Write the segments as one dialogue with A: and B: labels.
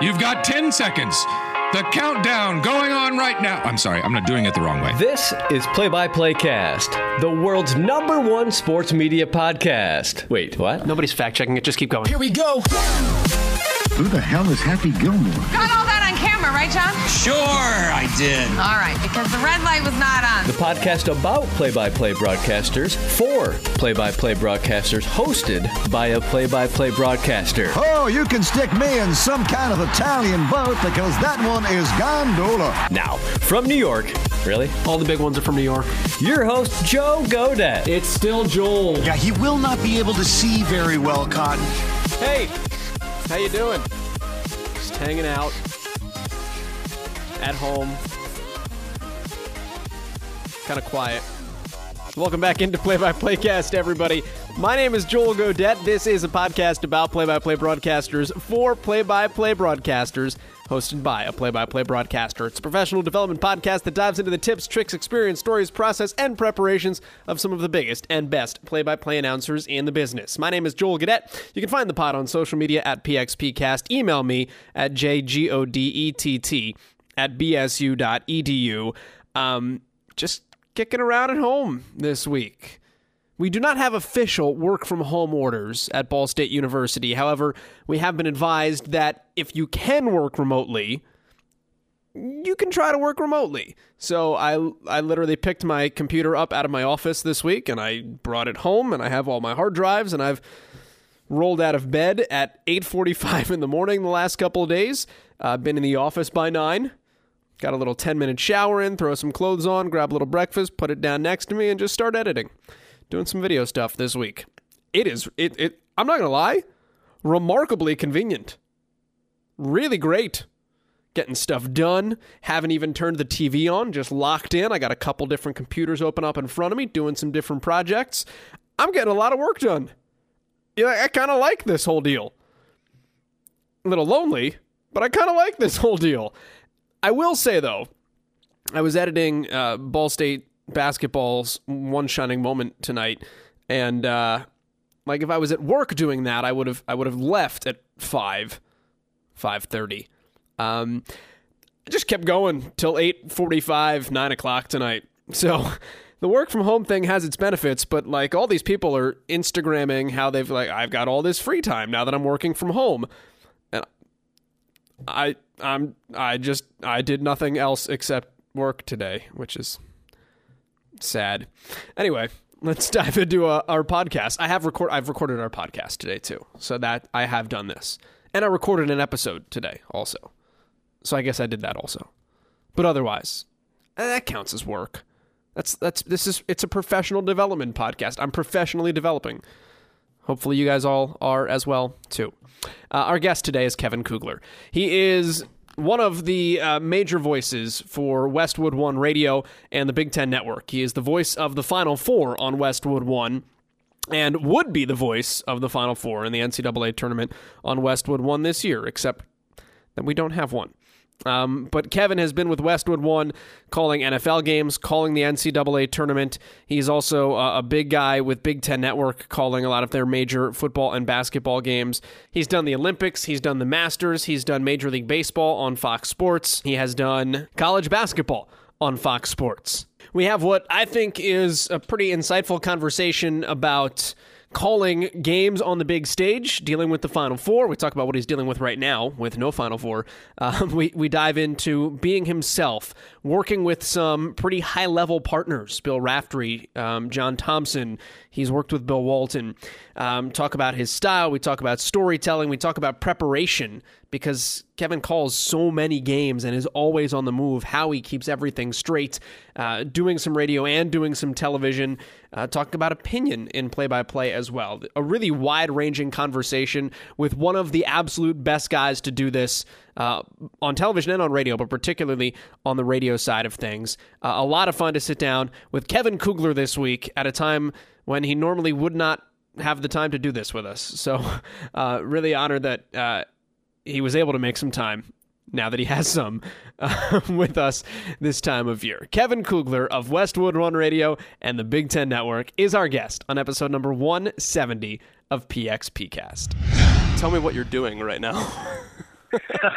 A: You've got 10 seconds. The countdown going on right now. I'm sorry, I'm not doing it the wrong way.
B: This is Play by Play Cast, the world's number one sports media podcast. Wait, what?
C: Nobody's fact checking it. Just keep going.
D: Here we go.
E: Who the hell is Happy Gilmore?
F: Got all that on camera, right, John?
D: Sure, I did.
F: All right, because the red light was not on.
B: The podcast about play by play broadcasters for play by play broadcasters, hosted by a play by play broadcaster.
E: Oh, you can stick me in some kind of Italian boat because that one is gondola.
B: Now, from New York, really?
C: All the big ones are from New York.
B: Your host, Joe Godet.
C: It's still Joel.
G: Yeah, he will not be able to see very well, Cotton.
C: Hey, how you doing? Just hanging out at home. Kind of quiet. Welcome back into Play by Playcast, everybody. My name is Joel Godet. This is a podcast about play by play broadcasters for play by play broadcasters, hosted by a play by play broadcaster. It's a professional development podcast that dives into the tips, tricks, experience, stories, process, and preparations of some of the biggest and best play by play announcers in the business. My name is Joel Godet. You can find the pod on social media at PXPcast. Email me at jgodett at bsu.edu. Um, just kicking around at home this week. We do not have official work from home orders at Ball State University. However, we have been advised that if you can work remotely, you can try to work remotely. So I I literally picked my computer up out of my office this week and I brought it home and I have all my hard drives and I've rolled out of bed at 8:45 in the morning the last couple of days. I've uh, been in the office by 9. Got a little 10 minute shower in, throw some clothes on, grab a little breakfast, put it down next to me, and just start editing. Doing some video stuff this week. It is, it, it I'm not going to lie, remarkably convenient. Really great. Getting stuff done. Haven't even turned the TV on, just locked in. I got a couple different computers open up in front of me, doing some different projects. I'm getting a lot of work done. Yeah, I kind of like this whole deal. A little lonely, but I kind of like this whole deal. I will say though, I was editing uh, Ball State basketball's one shining moment tonight, and uh, like if I was at work doing that, I would have I would have left at five, five thirty. Um, I just kept going till eight forty five, nine o'clock tonight. So. The work from home thing has its benefits, but like all these people are Instagramming how they've like I've got all this free time now that I'm working from home. And I I'm I just I did nothing else except work today, which is sad. Anyway, let's dive into uh, our podcast. I have record I've recorded our podcast today too. So that I have done this. And I recorded an episode today also. So I guess I did that also. But otherwise, eh, that counts as work. That's that's this is it's a professional development podcast. I'm professionally developing. Hopefully, you guys all are as well too. Uh, our guest today is Kevin Kugler. He is one of the uh, major voices for Westwood One Radio and the Big Ten Network. He is the voice of the Final Four on Westwood One and would be the voice of the Final Four in the NCAA tournament on Westwood One this year, except that we don't have one. Um, but Kevin has been with Westwood One calling NFL games, calling the NCAA tournament. He's also a, a, big guy with Big Ten Network calling a lot of their major football and basketball games. He's done the Olympics, he's done the Masters, he's done Major League Baseball on Fox Sports, he has done college basketball on Fox Sports. We have what I think is a pretty insightful conversation about calling games on the big stage, dealing with the Final Four. We talk about what he's dealing with right now with no Final Four. Um, we, we dive into being himself, working with some pretty high level partners Bill Raftery, um, John Thompson. He's worked with Bill Walton. Um, talk about his style. We talk about storytelling. We talk about preparation because Kevin calls so many games and is always on the move. How he keeps everything straight, uh, doing some radio and doing some television. Uh, talking about opinion in play by play as well. A really wide ranging conversation with one of the absolute best guys to do this uh, on television and on radio, but particularly on the radio side of things. Uh, a lot of fun to sit down with Kevin Kugler this week at a time when he normally would not have the time to do this with us. So, uh, really honored that uh, he was able to make some time now that he has some uh, with us this time of year. Kevin Kugler of Westwood One Radio and the Big Ten Network is our guest on episode number 170 of PXPcast. Tell me what you're doing right now.
H: uh,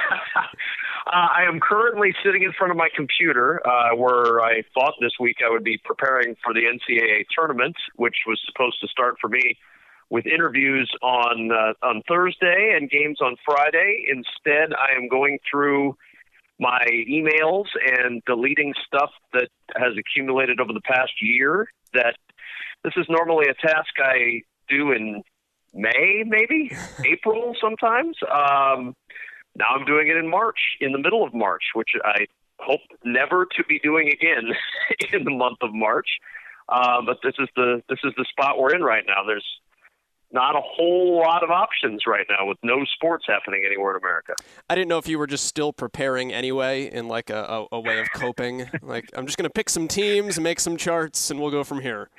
H: I am currently sitting in front of my computer uh, where I thought this week I would be preparing for the NCAA tournament, which was supposed to start for me with interviews on uh, on Thursday and games on Friday. Instead, I am going through my emails and deleting stuff that has accumulated over the past year. That this is normally a task I do in May, maybe April, sometimes. Um, now I'm doing it in March, in the middle of March, which I hope never to be doing again in the month of March. Uh, but this is the this is the spot we're in right now. There's not a whole lot of options right now with no sports happening anywhere in America.
I: I didn't know if you were just still preparing anyway in like a, a, a way of coping. like I'm just going to pick some teams, make some charts, and we'll go from here.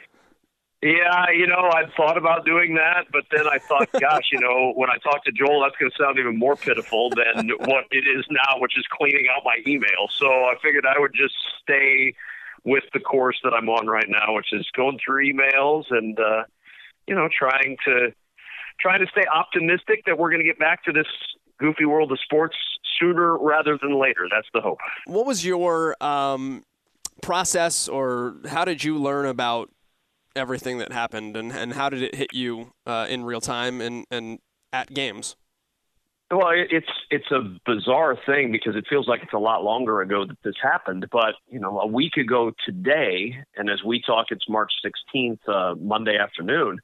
H: Yeah, you know, I thought about doing that, but then I thought, gosh, you know, when I talk to Joel, that's going to sound even more pitiful than what it is now, which is cleaning out my email. So I figured I would just stay with the course that I'm on right now, which is going through emails and uh, you know, trying to trying to stay optimistic that we're going to get back to this goofy world of sports sooner rather than later. That's the hope.
I: What was your um, process, or how did you learn about everything that happened, and, and how did it hit you uh, in real time and, and at games?
H: Well, it's it's a bizarre thing because it feels like it's a lot longer ago that this happened. But you know, a week ago today, and as we talk, it's March 16th, uh, Monday afternoon.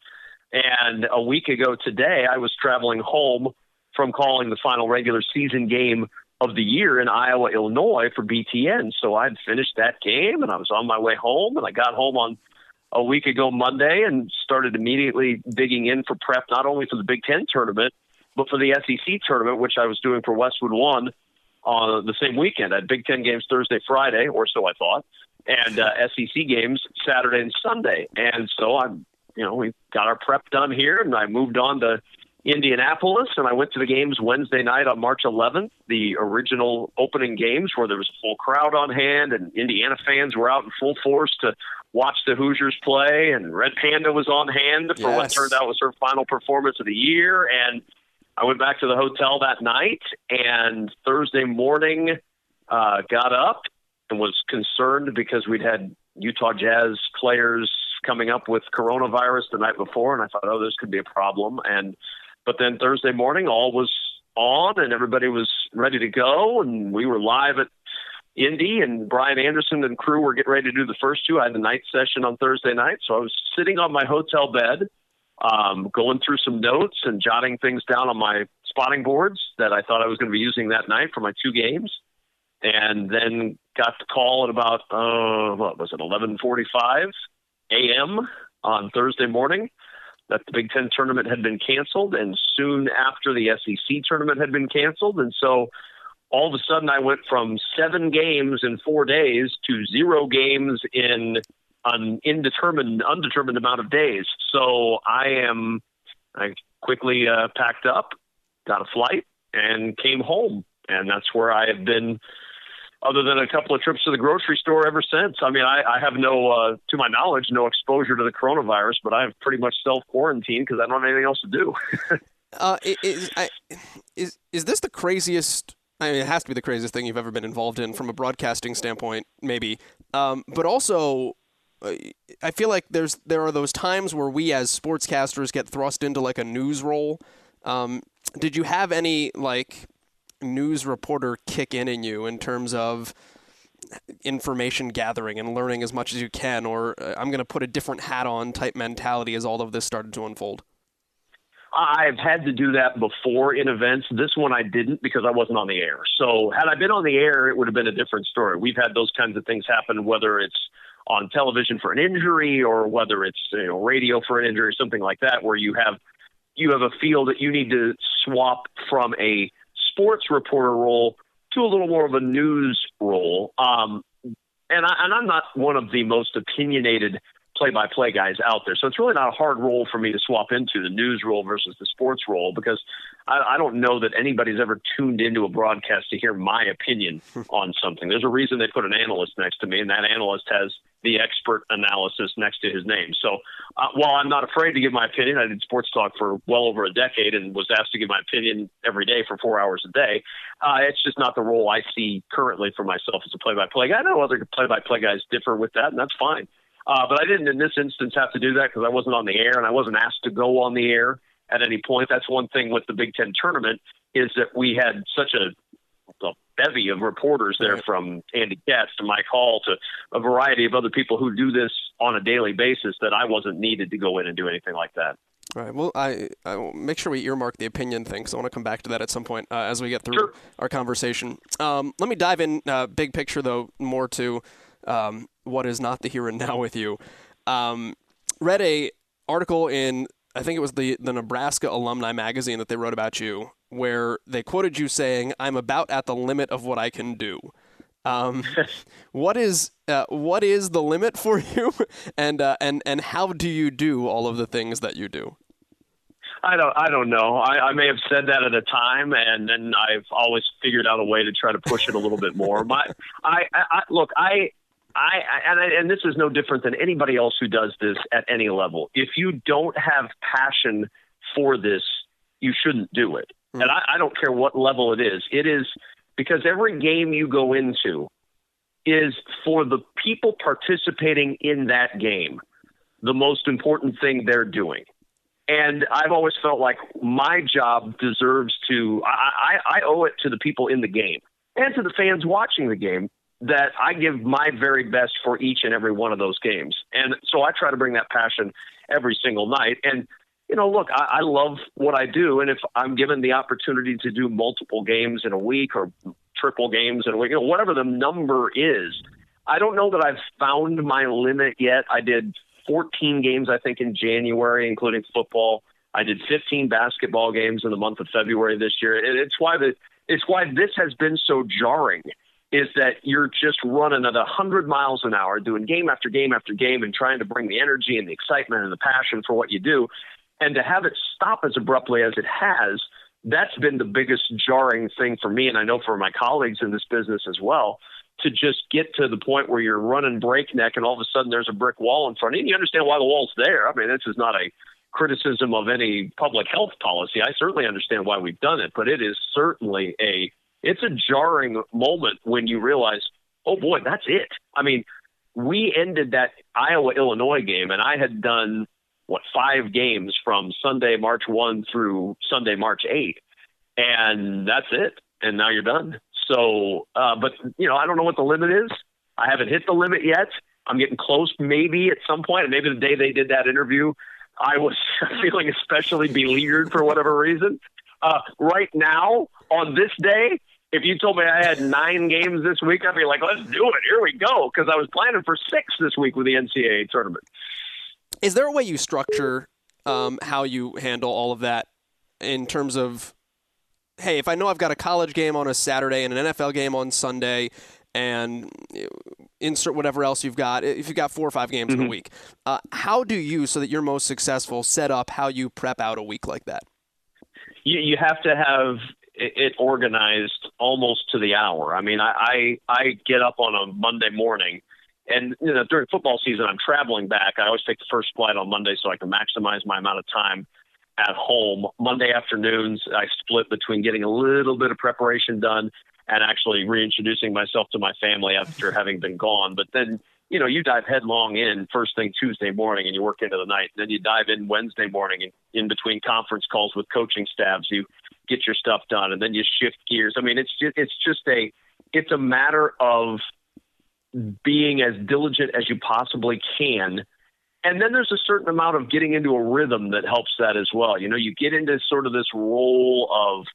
H: And a week ago today, I was traveling home from calling the final regular season game of the year in Iowa, Illinois for BTN. So I'd finished that game, and I was on my way home, and I got home on a week ago Monday and started immediately digging in for prep not only for the Big Ten tournament but for the SEC tournament, which I was doing for Westwood One on the same weekend, I had Big Ten games Thursday, Friday, or so I thought, and uh, SEC games Saturday and Sunday. And so I'm, you know, we got our prep done here, and I moved on to Indianapolis, and I went to the games Wednesday night on March 11th, the original opening games where there was a full crowd on hand, and Indiana fans were out in full force to watch the Hoosiers play, and Red Panda was on hand for yes. what turned out was her final performance of the year, and I went back to the hotel that night and Thursday morning uh, got up and was concerned because we'd had Utah Jazz players coming up with coronavirus the night before, and I thought, oh, this could be a problem. And but then Thursday morning, all was on, and everybody was ready to go, and we were live at Indy, and Brian Anderson and crew were getting ready to do the first two. I had the night session on Thursday night, so I was sitting on my hotel bed um, going through some notes and jotting things down on my spotting boards that I thought I was going to be using that night for my two games. And then got the call at about uh, what was it, 11:45 a.m. on Thursday morning that the Big Ten tournament had been canceled, and soon after the SEC tournament had been canceled, and so all of a sudden I went from seven games in four days to zero games in an indeterminate, undetermined amount of days. So I am, I quickly uh, packed up, got a flight, and came home. And that's where I have been, other than a couple of trips to the grocery store ever since. I mean, I, I have no, uh, to my knowledge, no exposure to the coronavirus, but I have pretty much self quarantined because I don't have anything else to do.
I: uh, is, I, is is this the craziest? I mean, it has to be the craziest thing you've ever been involved in from a broadcasting standpoint, maybe. Um, but also, I feel like there's there are those times where we as sportscasters get thrust into like a news role. Um, did you have any like news reporter kick in in you in terms of information gathering and learning as much as you can, or uh, I'm going to put a different hat on type mentality as all of this started to unfold?
H: I've had to do that before in events. This one I didn't because I wasn't on the air. So had I been on the air, it would have been a different story. We've had those kinds of things happen, whether it's on television for an injury or whether it's you know, radio for an injury or something like that, where you have you have a feel that you need to swap from a sports reporter role to a little more of a news role. Um, and, I, and I'm not one of the most opinionated play-by-play guys out there. So it's really not a hard role for me to swap into the news role versus the sports role because I, I don't know that anybody's ever tuned into a broadcast to hear my opinion on something. There's a reason they put an analyst next to me, and that analyst has the expert analysis next to his name. So uh, while I'm not afraid to give my opinion, I did sports talk for well over a decade and was asked to give my opinion every day for four hours a day. Uh, it's just not the role I see currently for myself as a play-by-play guy. I know other play-by-play guys differ with that, and that's fine. Uh, but I didn't in this instance have to do that because I wasn't on the air and I wasn't asked to go on the air at any point. That's one thing with the Big Ten tournament is that we had such a, a bevy of reporters there from Andy Katz to Mike Hall to a variety of other people who do this on a daily basis that I wasn't needed to go in and do anything like that.
I: All right. Well, I, I will make sure we earmark the opinion thing because I want to come back to that at some point uh, as we get through
H: sure.
I: our conversation. Um, let me dive in, uh, big picture though, more to um, what is not the here and now with you. Um, read a article in I think it was the the Nebraska Alumni magazine that they wrote about you, where they quoted you saying, "I'm about at the limit of what I can do." Um, what is uh, what is the limit for you, and uh, and and how do you do all of the things that you do?
H: I don't. I don't know. I, I may have said that at a time, and then I've always figured out a way to try to push it a little bit more. My, I, I look. I I, and, I, and this is no different than anybody else who does this at any level. If you don't have passion for this, you shouldn't do it. Mm. And I, I don't care what level it is. It is because every game you go into is for the people participating in that game the most important thing they're doing. And I've always felt like my job deserves to, I, I, I owe it to the people in the game and to the fans watching the game that I give my very best for each and every one of those games. And so I try to bring that passion every single night. And, you know, look, I, I love what I do. And if I'm given the opportunity to do multiple games in a week or triple games in a week, you know, whatever the number is, I don't know that I've found my limit yet. I did 14 games, I think, in January, including football. I did 15 basketball games in the month of February this year. And It's why the it's why this has been so jarring is that you're just running at 100 miles an hour, doing game after game after game, and trying to bring the energy and the excitement and the passion for what you do. And to have it stop as abruptly as it has, that's been the biggest jarring thing for me, and I know for my colleagues in this business as well. To just get to the point where you're running breakneck, and all of a sudden there's a brick wall in front of you. And you understand why the wall's there. I mean, this is not a criticism of any public health policy. I certainly understand why we've done it, but it is certainly a it's a jarring moment when you realize, oh boy, that's it. I mean, we ended that Iowa Illinois game, and I had done what five games from Sunday March one through Sunday March eight, and that's it. And now you're done. So, uh, but you know, I don't know what the limit is. I haven't hit the limit yet. I'm getting close, maybe at some point. And maybe the day they did that interview, I was feeling especially beleaguered for whatever reason. Uh, right now, on this day, if you told me I had nine games this week, I'd be like, let's do it. Here we go. Because I was planning for six this week with the NCAA tournament.
I: Is there a way you structure um, how you handle all of that in terms of, hey, if I know I've got a college game on a Saturday and an NFL game on Sunday, and insert whatever else you've got, if you've got four or five games mm-hmm. in a mm-hmm. week, uh, how do you, so that you're most successful, set up how you prep out a week like that?
H: You, you have to have it organized almost to the hour. I mean, I, I I get up on a Monday morning, and you know during football season I'm traveling back. I always take the first flight on Monday so I can maximize my amount of time at home. Monday afternoons I split between getting a little bit of preparation done and actually reintroducing myself to my family after having been gone. But then you know, you dive headlong in first thing Tuesday morning and you work into the night. Then you dive in Wednesday morning and in between conference calls with coaching staffs, you get your stuff done and then you shift gears. I mean, it's just, it's just a, it's a matter of being as diligent as you possibly can. And then there's a certain amount of getting into a rhythm that helps that as well. You know, you get into sort of this role of,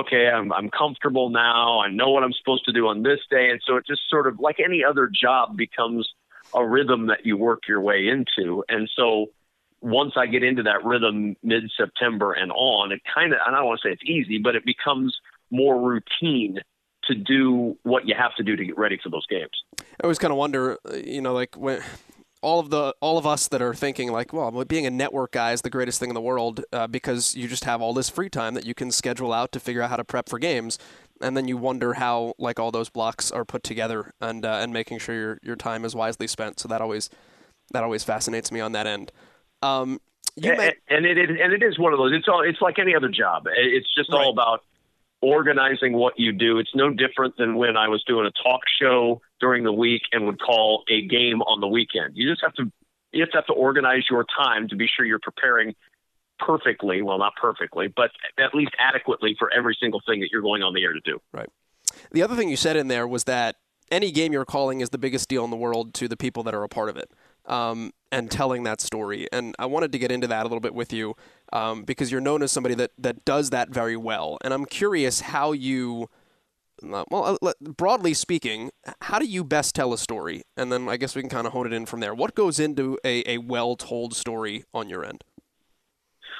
H: okay, I'm, I'm comfortable now. I know what I'm supposed to do on this day. And so it just sort of like any other job becomes a rhythm that you work your way into. And so once I get into that rhythm mid September and on, it kind of, I don't want to say it's easy, but it becomes more routine to do what you have to do to get ready for those games.
I: I always kind of wonder, uh, you know, like when all of the all of us that are thinking like, well, being a network guy is the greatest thing in the world uh, because you just have all this free time that you can schedule out to figure out how to prep for games, and then you wonder how like all those blocks are put together and uh, and making sure your your time is wisely spent. So that always that always fascinates me on that end. Um, you
H: and, and it and it is one of those. It's all. It's like any other job. It's just right. all about organizing what you do. It's no different than when I was doing a talk show during the week and would call a game on the weekend. You just have to you just have to organize your time to be sure you're preparing perfectly, well not perfectly, but at least adequately for every single thing that you're going on the air to do.
I: Right. The other thing you said in there was that any game you're calling is the biggest deal in the world to the people that are a part of it. Um, and telling that story. And I wanted to get into that a little bit with you um, because you're known as somebody that, that does that very well. And I'm curious how you, uh, well, uh, broadly speaking, how do you best tell a story? And then I guess we can kind of hone it in from there. What goes into a, a well told story on your end?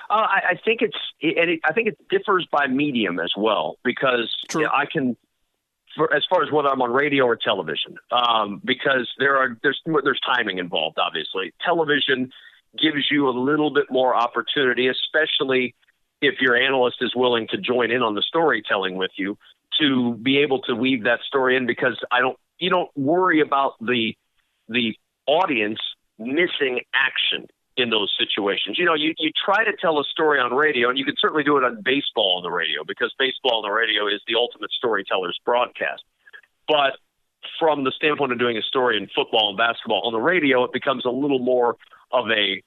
H: Uh, I, I, think it's, and it, I think it differs by medium as well because you know, I can for, as far as whether I'm on radio or television, um, because there are there's there's timing involved. Obviously, television gives you a little bit more opportunity, especially if your analyst is willing to join in on the storytelling with you, to be able to weave that story in. Because I don't you don't worry about the the audience missing action in those situations. You know, you, you try to tell a story on radio, and you can certainly do it on baseball on the radio because baseball on the radio is the ultimate storyteller's broadcast. But from the standpoint of doing a story in football and basketball on the radio, it becomes a little more of a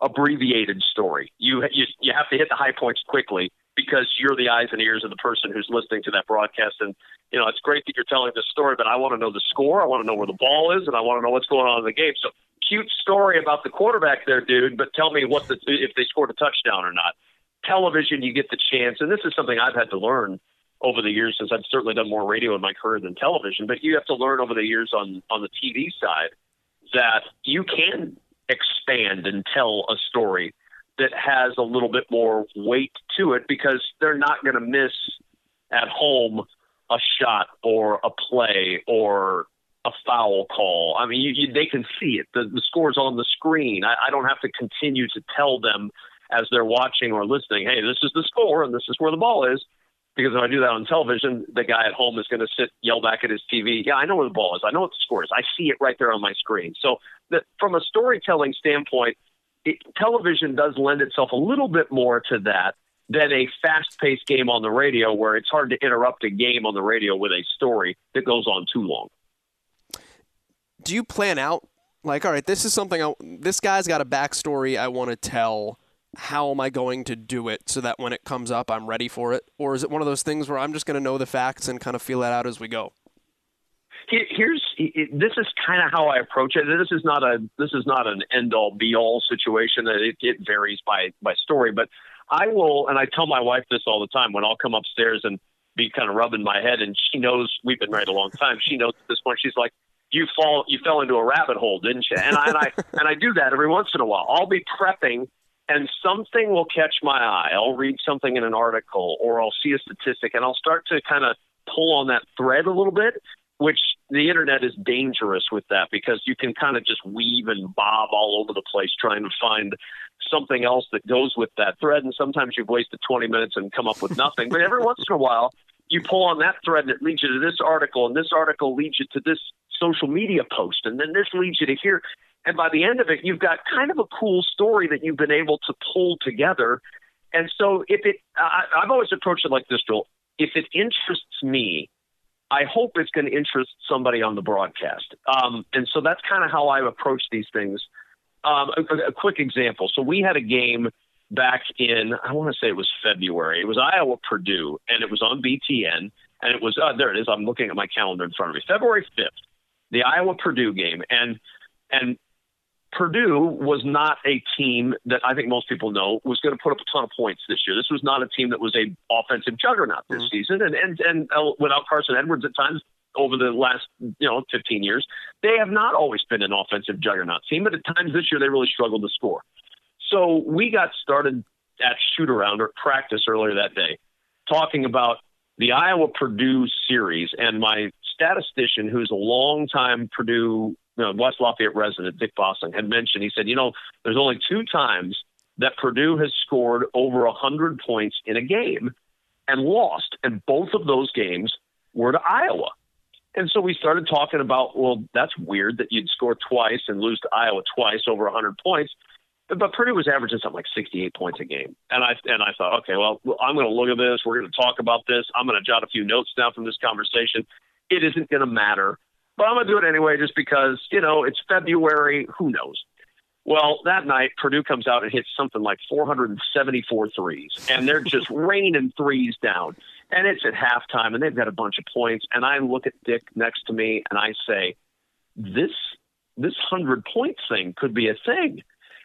H: abbreviated story. You you you have to hit the high points quickly because you're the eyes and ears of the person who's listening to that broadcast. And you know, it's great that you're telling this story, but I want to know the score. I want to know where the ball is, and I want to know what's going on in the game. So cute story about the quarterback there, dude, but tell me what the if they scored a touchdown or not. Television, you get the chance, and this is something I've had to learn over the years since I've certainly done more radio in my career than television. But you have to learn over the years on on the TV side that you can expand and tell a story that has a little bit more weight to it because they're not going to miss at home a shot or a play or a foul call. I mean, you, you, they can see it. The, the score's on the screen. I, I don't have to continue to tell them as they're watching or listening, hey, this is the score and this is where the ball is. Because if I do that on television, the guy at home is going to sit, yell back at his TV. Yeah, I know where the ball is. I know what the score is. I see it right there on my screen. So, that, from a storytelling standpoint, it, television does lend itself a little bit more to that than a fast-paced game on the radio, where it's hard to interrupt a game on the radio with a story that goes on too long
I: do you plan out like, all right, this is something I, this guy's got a backstory I want to tell. How am I going to do it so that when it comes up, I'm ready for it? Or is it one of those things where I'm just going to know the facts and kind of feel that out as we go?
H: Here's this is kind of how I approach it. This is not a this is not an end all be all situation. It, it varies by by story, but I will, and I tell my wife this all the time when I'll come upstairs and be kind of rubbing my head, and she knows we've been married a long time. She knows at this point. She's like, you fall you fell into a rabbit hole, didn't you? And I, and I and I do that every once in a while. I'll be prepping and something will catch my eye. I'll read something in an article or I'll see a statistic and I'll start to kind of pull on that thread a little bit, which the internet is dangerous with that because you can kind of just weave and bob all over the place trying to find something else that goes with that thread and sometimes you've wasted 20 minutes and come up with nothing. but every once in a while you pull on that thread and it leads you to this article and this article leads you to this social media post, and then this leads you to here. And by the end of it, you've got kind of a cool story that you've been able to pull together. And so, if it, I, I've always approached it like this, Joel. If it interests me, I hope it's going to interest somebody on the broadcast. Um, and so that's kind of how I approach these things. Um, a, a, quick example. So we had a game back in, I want to say it was February. It was Iowa Purdue, and it was on BTN. And it was, uh, there it is. I'm looking at my calendar in front of me. February 5th the Iowa Purdue game, and and Purdue was not a team that I think most people know was going to put up a ton of points this year. This was not a team that was a offensive juggernaut this mm-hmm. season, and and and uh, without Carson Edwards at times over the last you know 15 years, they have not always been an offensive juggernaut team, but at times this year they really struggled to score. So we got started at shoot around or practice earlier that day, talking about the Iowa Purdue series, and my statistician, who's a longtime Purdue you know, West Lafayette resident Dick Bossing had mentioned. He said, you know, there's only two times that Purdue has scored over 100 points in a game and lost, and both of those games were to Iowa. And so we started talking about, well, that's weird that you'd score twice and lose to Iowa twice over 100 points. But Purdue was averaging something like 68 points a game, and I and I thought, okay, well, I'm going to look at this. We're going to talk about this. I'm going to jot a few notes down from this conversation. It isn't going to matter, but I'm going to do it anyway, just because you know it's February. Who knows? Well, that night, Purdue comes out and hits something like 474 threes, and they're just raining threes down. And it's at halftime, and they've got a bunch of points. And I look at Dick next to me, and I say, "This this hundred point thing could be a thing."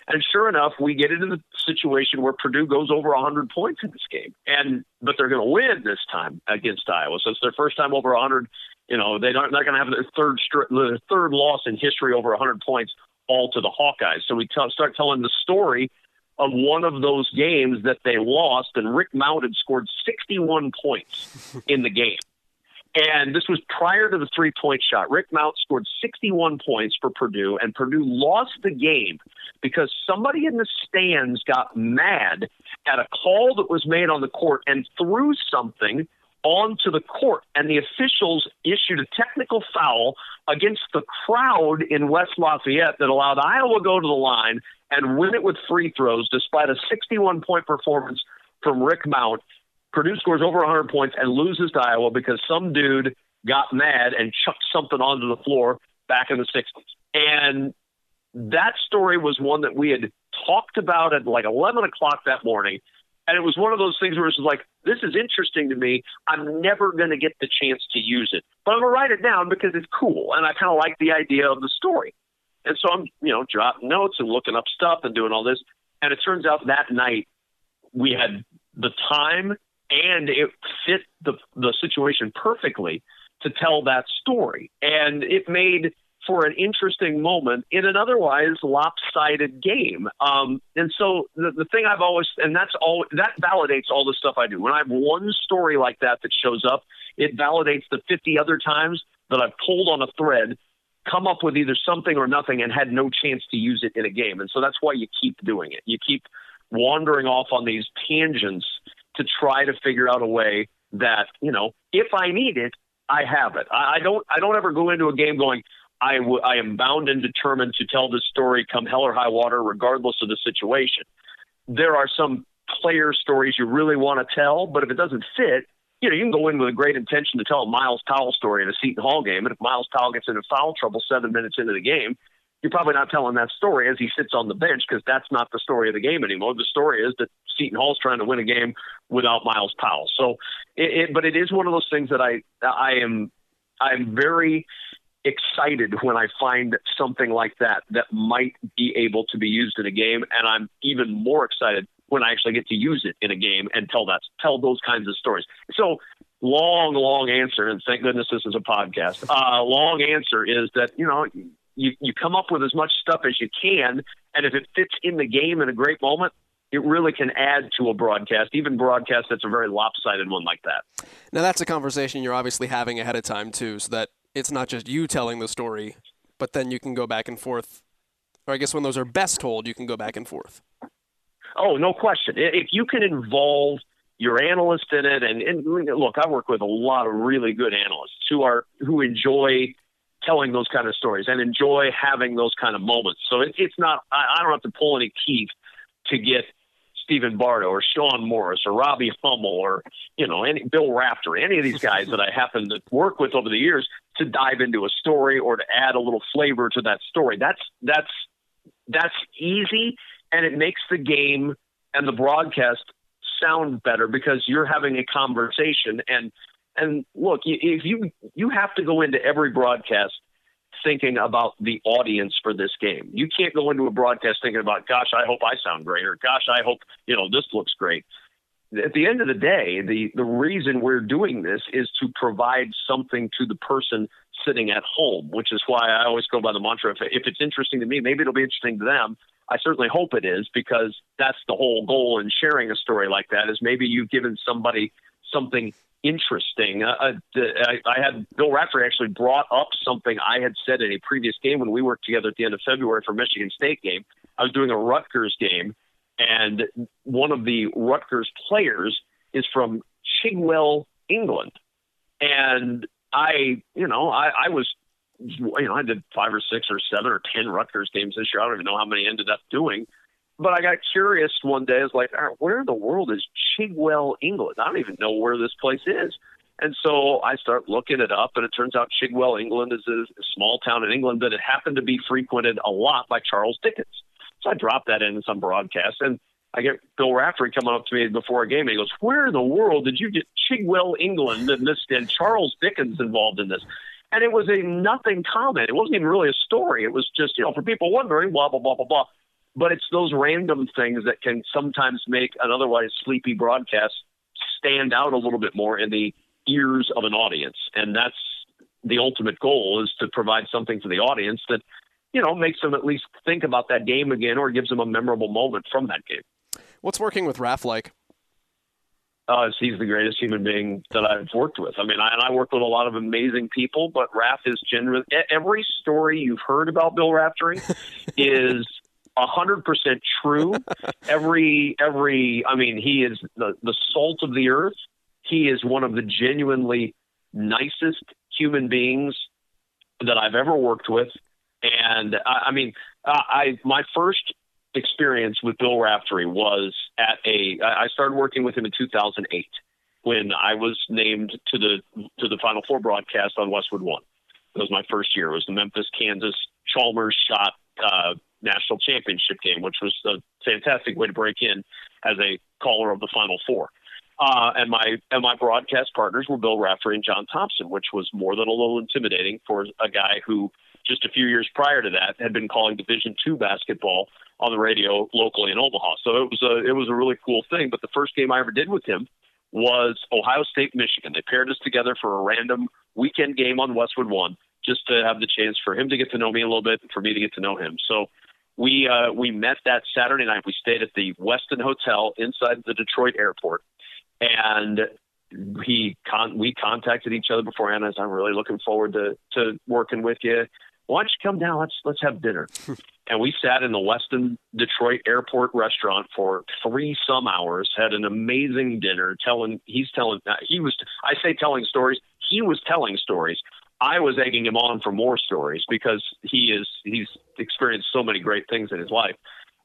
H: And sure enough, we get into the situation where Purdue goes over 100 points in this game, and but they're going to win this time against Iowa. So it's their first time over 100. You know, they don't, they're not going to have their third third loss in history over 100 points all to the Hawkeyes. So we t- start telling the story of one of those games that they lost, and Rick Mount had scored 61 points in the game. And this was prior to the three point shot. Rick Mount scored 61 points for Purdue, and Purdue lost the game because somebody in the stands got mad at a call that was made on the court and threw something onto the court. And the officials issued a technical foul against the crowd in West Lafayette that allowed Iowa to go to the line and win it with free throws despite a 61 point performance from Rick Mount. Purdue scores over 100 points and loses to Iowa because some dude got mad and chucked something onto the floor back in the 60s. And that story was one that we had talked about at like 11 o'clock that morning. And it was one of those things where it was like, this is interesting to me. I'm never going to get the chance to use it, but I'm going to write it down because it's cool. And I kind of like the idea of the story. And so I'm, you know, jotting notes and looking up stuff and doing all this. And it turns out that night we had the time and it fit the the situation perfectly to tell that story. And it made for an interesting moment in an otherwise lopsided game. Um, and so the, the thing I've always, and that's all, that validates all the stuff I do. When I have one story like that that shows up, it validates the 50 other times that I've pulled on a thread, come up with either something or nothing, and had no chance to use it in a game. And so that's why you keep doing it. You keep wandering off on these tangents to try to figure out a way that you know if I need it, I have it. I, I don't. I don't ever go into a game going. I, w- I am bound and determined to tell this story come hell or high water, regardless of the situation. There are some player stories you really want to tell, but if it doesn't fit, you know, you can go in with a great intention to tell a Myles Powell story in a Seton Hall game, and if Myles Powell gets into foul trouble seven minutes into the game, you're probably not telling that story as he sits on the bench because that's not the story of the game anymore. The story is that Seton Hall's trying to win a game without Myles Powell. So, it, it, but it is one of those things that I I am I'm very excited when I find something like that that might be able to be used in a game, and I'm even more excited when I actually get to use it in a game and tell that tell those kinds of stories. So long, long answer, and thank goodness this is a podcast. Uh, long answer is that you know you you come up with as much stuff as you can, and if it fits in the game in a great moment, it really can add to a broadcast, even broadcast that's a very lopsided one like that.
I: Now that's a conversation you're obviously having ahead of time too, so that it's not just you telling the story, but then you can go back and forth. Or I guess when those are best told, you can go back and forth.
H: Oh, no question. If you can involve your analyst in it, and, and look, I work with a lot of really good analysts who are who enjoy telling those kind of stories and enjoy having those kind of moments. So it, it's not, I, I don't have to pull any teeth to get Stephen Bardo or Shon Morris or Robbie Hummel or, you know, any Bill Raftery, any of these guys that I happen to work with over the years to dive into a story or to add a little flavor to that story. That's, that's, that's easy and it makes the game and the broadcast sound better because you're having a conversation and and look, if you you have to go into every broadcast thinking about the audience for this game. You can't go into a broadcast thinking about, gosh, I hope I sound great, or gosh, I hope you know this looks great. At the end of the day, the the reason we're doing this is to provide something to the person sitting at home, which is why I always go by the mantra: if, if it's interesting to me, maybe it'll be interesting to them. I certainly hope it is because that's the whole goal in sharing a story like that. Is maybe you've given somebody something interesting. Uh, uh I, I had Bill Raftery actually brought up something I had said in a previous game when we worked together at the end of February for Michigan State game. I was doing a Rutgers game, and one of the Rutgers players is from Chigwell, England, and I, you know, I, I was, you know, I did five or six or seven or ten Rutgers games this year. I don't even know how many I ended up doing. But I got curious one day. I was like, ah, where in the world is Chigwell, England? I don't even know where this place is. And so I start looking it up, and it turns out Chigwell, England is a small town in England that it happened to be frequented a lot by Charles Dickens. So I dropped that in some broadcast, and I get Bill Raftery coming up to me before a game, and he goes, "Where in the world did you get Chigwell, England, and this and Charles Dickens involved in this?" And it was a nothing comment. It wasn't even really a story. It was just, you know, for people wondering, blah blah blah blah blah. But it's those random things that can sometimes make an otherwise sleepy broadcast stand out a little bit more in the ears of an audience. And that's the ultimate goal is to provide something to the audience that, you know, makes them at least think about that game again or gives them a memorable moment from that game.
I: What's working with Raf like?
H: Uh, he's the greatest human being that I've worked with. I mean, I, and I work with a lot of amazing people, but Raf is generally every story you've heard about Bill Raftery is a hundred percent true. every every I mean, he is the the salt of the earth. He is one of the genuinely nicest human beings that I've ever worked with. And I, I mean, I my first experience with Bill Raftery was at a. I started working with him in 2008 when I was named to the to the Final Four broadcast on Westwood One. It was my first year. It was the Memphis Kansas Chalmers shot uh, national championship game, which was a fantastic way to break in as a caller of the Final Four. Uh, and my and my broadcast partners were Bill Raftery and John Thompson, which was more than a little intimidating for a guy who just a few years prior to that had been calling Division two basketball on the radio locally in Omaha. So it was a it was a really cool thing. But the first game I ever did with him was Ohio State Michigan. They paired us together for a random weekend game on Westwood One, just to have the chance for him to get to know me a little bit and for me to get to know him. So we uh, we met that Saturday night. We stayed at the Westin Hotel inside the Detroit airport, and he con- we contacted each other beforehand. As I'm really looking forward to to working with you. Why don't you come down? Let's let's have dinner. and we sat in the Westin Detroit Airport restaurant for three some hours. Had an amazing dinner. Telling he's telling uh, he was I say telling stories. He was telling stories I was egging him on for more stories because he is he's experienced so many great things in his life,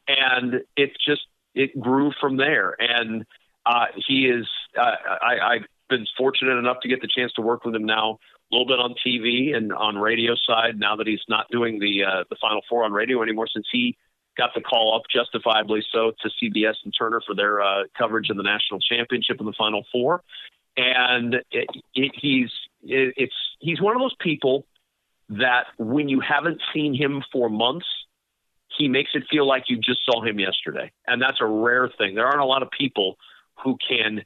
H: and it just it grew from there. And uh, he is uh, I, I've been fortunate enough to get the chance to work with him now a little bit on TV and on radio side. Now that he's not doing the uh, the Final Four on radio anymore, since he got the call up justifiably so to CBS and Turner for their uh, coverage of the national championship and the Final Four, and it, it, he's it, it's he's one of those people that when you haven't seen him for months, he makes it feel like you just saw him yesterday. And that's a rare thing. There aren't a lot of people who can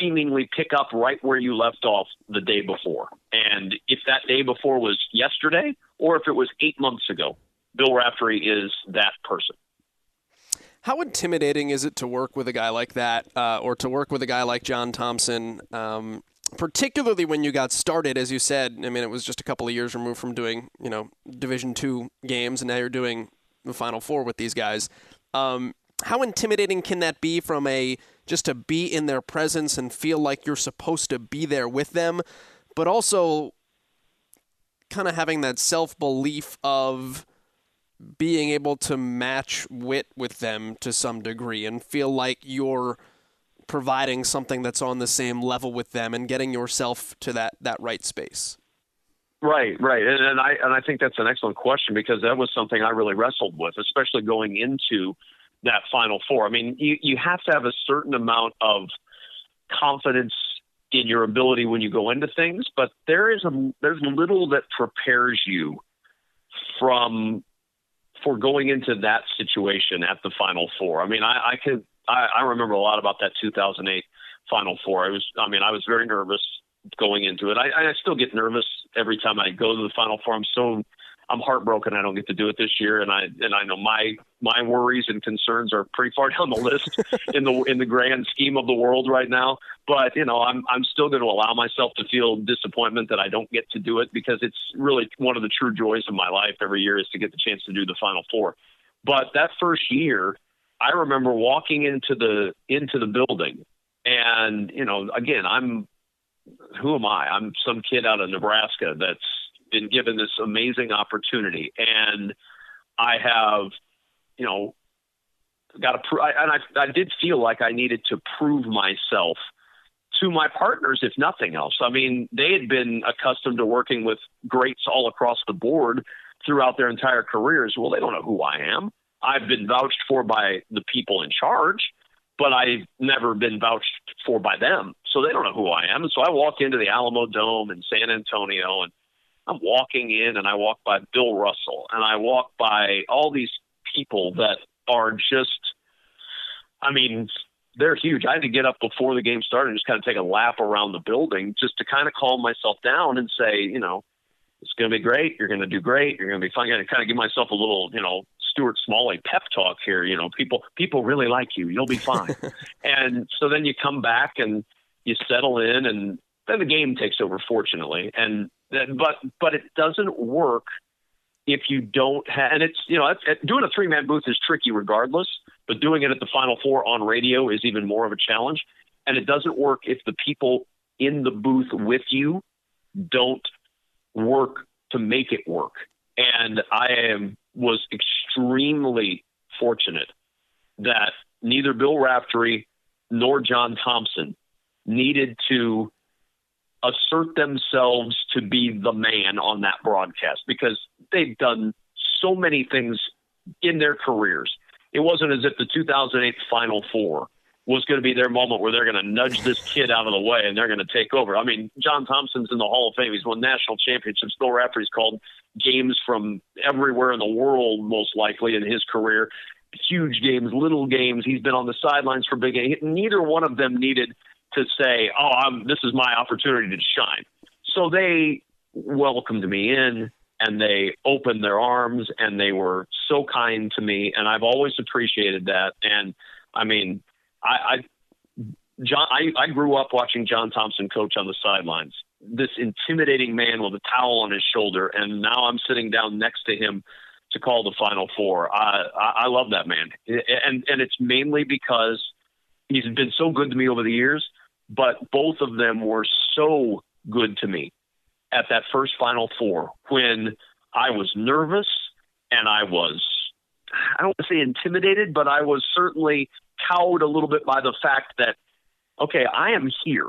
H: seemingly pick up right where you left off the day before. And if that day before was yesterday or if it was eight months ago, Bill Raftery is that person.
I: How intimidating is it to work with a guy like that, uh, or to work with a guy like John Thompson? Um, particularly when you got started, as you said. I mean, it was just a couple of years removed from doing, you know, Division two games, and now you're doing the Final Four with these guys. Um, how intimidating can that be from a just to be in their presence and feel like you're supposed to be there with them, but also kind of having that self belief of being able to match wit with them to some degree and feel like you're providing something that's on the same level with them and getting yourself to that that right space.
H: Right, right, and, and I and I think that's an excellent question because that was something I really wrestled with, especially going into that Final Four. I mean, you you have to have a certain amount of confidence in your ability when you go into things, but there is a there's little that prepares you from for going into that situation at the Final Four. I mean, I, I could I, I remember a lot about that 2008 Final Four. I was, I mean, I was very nervous going into it. I, I still get nervous every time I go to the Final Four. I'm so I'm heartbroken I don't get to do it this year, and I and I know my my worries and concerns are pretty far down the list in the in the grand scheme of the world right now. But you know, I'm I'm still going to allow myself to feel disappointment that I don't get to do it because it's really one of the true joys of my life every year is to get the chance to do the Final Four. But that first year, I remember walking into the into the building, and you know, again, I'm who am I? I'm some kid out of Nebraska that's been given this amazing opportunity, and I have, you know, got to. Pr- I, and I, I did feel like I needed to prove myself to my partners, if nothing else. I mean, they had been accustomed to working with greats all across the board throughout their entire careers. Well, they don't know who I am. I've been vouched for by the people in charge, but I've never been vouched for by them. So they don't know who I am. And so I walk into the Alamodome in San Antonio and I'm walking in and I walk by Bill Russell and I walk by all these people that are just, I mean, they're huge. I had to get up before the game started and just kind of take a lap around the building just to kind of calm myself down and say, you know, it's going to be great. You're going to do great. You're going to be fine. I kind of give myself a little, you know, Stuart Smalley pep talk here. You know, people people really like you. You'll be fine. and so then you come back and you settle in, and then the game takes over. Fortunately, and but but it doesn't work if you don't have. And it's you know doing a three man booth is tricky regardless, but doing it at the Final Four on radio is even more of a challenge. And it doesn't work if the people in the booth with you don't work to make it work. And I am was extremely fortunate that neither Bill Raftery nor John Thompson needed to assert themselves to be the man on that broadcast because they've done so many things in their careers. It wasn't as if the 2008 Final Four was going to be their moment where they're going to nudge this kid out of the way and they're going to take over. I mean, John Thompson's in the Hall of Fame. He's won national championships. Bill Raftery's called games from everywhere in the world, most likely in his career. Huge games, little games. He's been on the sidelines for big games. Neither one of them needed to say, "Oh, I'm, this is my opportunity to shine." So they welcomed me in and they opened their arms and they were so kind to me and I've always appreciated that and I mean I, I John, I, I grew up watching John Thompson coach on the sidelines. This intimidating man with a towel on his shoulder, and now I'm sitting down next to him to call the Final Four. I, I, I love that man, and and it's mainly because he's been so good to me over the years. But both of them were so good to me at that first Final Four when I was nervous and I was I don't want to say intimidated, but I was certainly cowed a little bit by the fact that, okay, I am here.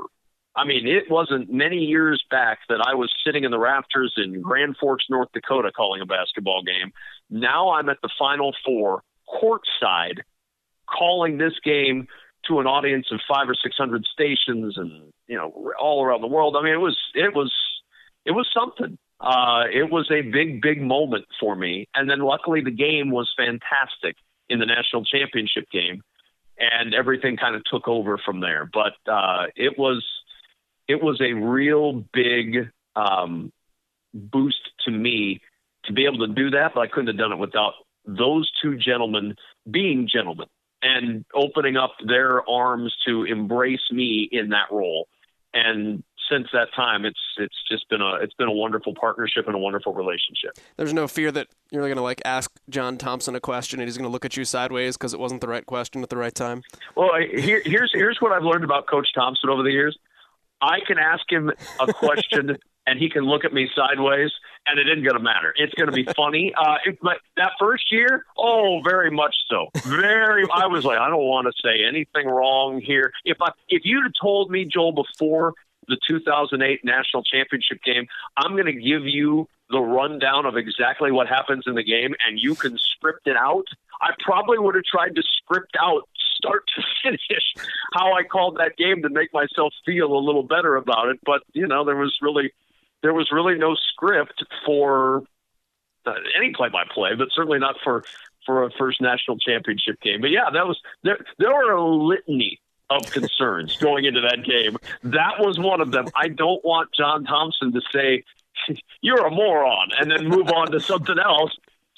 H: I mean, it wasn't many years back that I was sitting in the rafters in Grand Forks, North Dakota, calling a basketball game. Now I'm at the Final Four, courtside, calling this game to an audience of five or six hundred stations, and you know, all around the world. I mean, it was it was it was something. Uh, it was a big, big moment for me. And then luckily the game was fantastic in the national championship game and everything kind of took over from there. But uh, it was it was a real big um, boost to me to be able to do that. But I couldn't have done it without those two gentlemen being gentlemen and opening up their arms to embrace me in that role. And since that time, it's it's just been a it's been a wonderful partnership and a wonderful relationship.
I: There's no fear that you're going to like ask John Thompson a question and he's going to look at you sideways because it wasn't the right question at the right time.
H: Well, here, here's here's what I've learned about Coach Thompson over the years. I can ask him a question and he can look at me sideways, and it isn't going to matter. It's going to be funny. Uh, it, but that first year, oh, very much so. Very. I was like, I don't want to say anything wrong here. If I if you'd have told me, Joel, before the 2008 national championship game. I'm going to give you the rundown of exactly what happens in the game, and you can script it out. I probably would have tried to script out start to finish how I called that game to make myself feel a little better about it. But you know, there was really there was really no script for uh, any play-by-play, but certainly not for for a first national championship game. But yeah, that was there. There were a litany of concerns going into that game. That was one of them. I don't want John Thompson to say, you're a moron, and then move on to something else.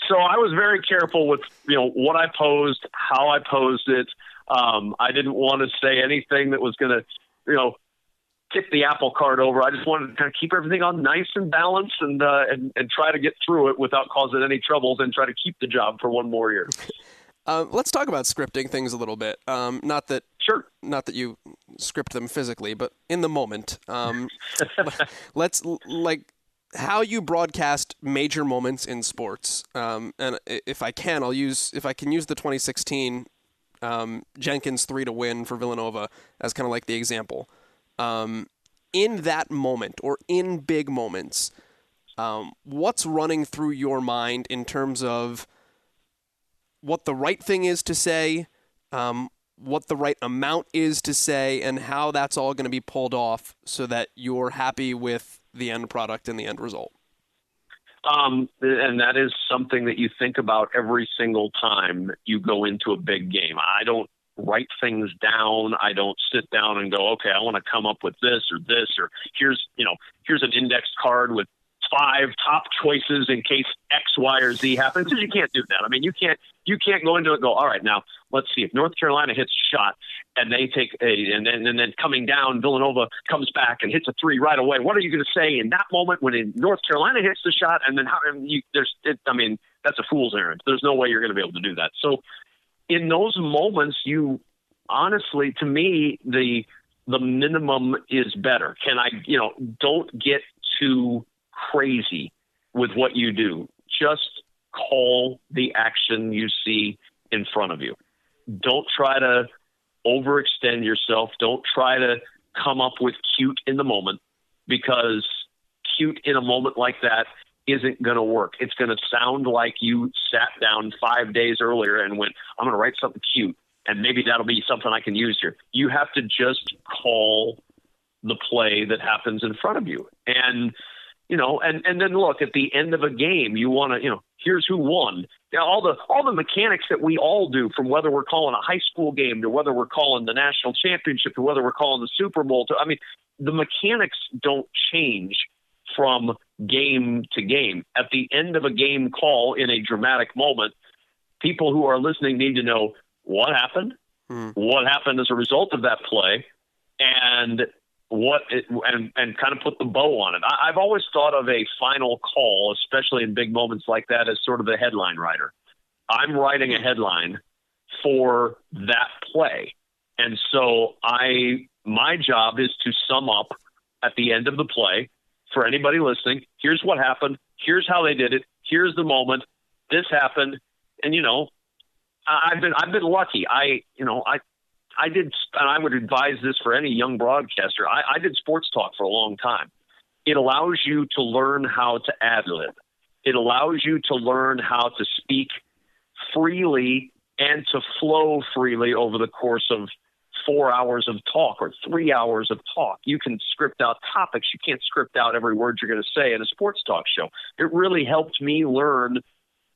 H: So I was very careful with you know what I posed, how I posed it. Um, I didn't want to say anything that was going to, you know, tip the apple cart over. I just wanted to kind of keep everything on nice and balanced and uh, and and try to get through it without causing any troubles and try to keep the job for one more year.
I: Um, let's talk about scripting things a little bit. Um, not that
H: Sure.
I: not that you script them physically, but in the moment. Um, let's like how you broadcast major moments in sports. Um, and if I can, I'll use if I can use the 2016 um, Jenkins three to win for Villanova as kind of like the example. Um, in that moment or in big moments, um, what's running through your mind in terms of what the right thing is to say, um, what the right amount is to say, and how that's all going to be pulled off so that you're happy with the end product and the end result.
H: Um, and that is something that you think about every single time you go into a big game. I don't write things down. I don't sit down and go, okay, I want to come up with this or this or here's you know here's an index card with five top choices in case X, Y, or Z happens. Because you can't do that. I mean, you can't you can't go into it and go, all right, now let's see if North Carolina hits a shot and they take a and then and then coming down, Villanova comes back and hits a three right away. What are you going to say in that moment when North Carolina hits the shot and then how and you there's it, I mean that's a fool's errand. There's no way you're going to be able to do that. So in those moments, you honestly, to me, the the minimum is better. Can I, you know, don't get too crazy with what you do. Just call the action you see in front of you. Don't try to overextend yourself. Don't try to come up with cute in the moment because cute in a moment like that isn't going to work. It's going to sound like you sat down five days earlier and went, I'm going to write something cute, and maybe that'll be something I can use here. You have to just call the play that happens in front of you. And, you know, and, and then look at the end of a game, you want to, you know, here's who won. Now, all the all the mechanics that we all do, from whether we're calling a high school game to whether we're calling the national championship to whether we're calling the Super Bowl. To I mean, the mechanics don't change from game to game. At the end of a game call in a dramatic moment, people who are listening need to know what happened, hmm. what happened as a result of that play, and what it, and and kind of put the bow on it. I, I've always thought of a final call, especially in big moments like that, as sort of a headline writer. I'm writing a hmm. headline for that play, and so I my job is to sum up at the end of the play for anybody listening. Here's what happened. Here's how they did it. Here's the moment. This happened, and you know, I've been I've been lucky. I you know I I did, and I would advise this for any young broadcaster. I, I did sports talk for a long time. It allows you to learn how to ad lib. It allows you to learn how to speak freely and to flow freely over the course of four hours of talk or three hours of talk. You can script out topics. You can't script out every word you're going to say in a sports talk show. It really helped me learn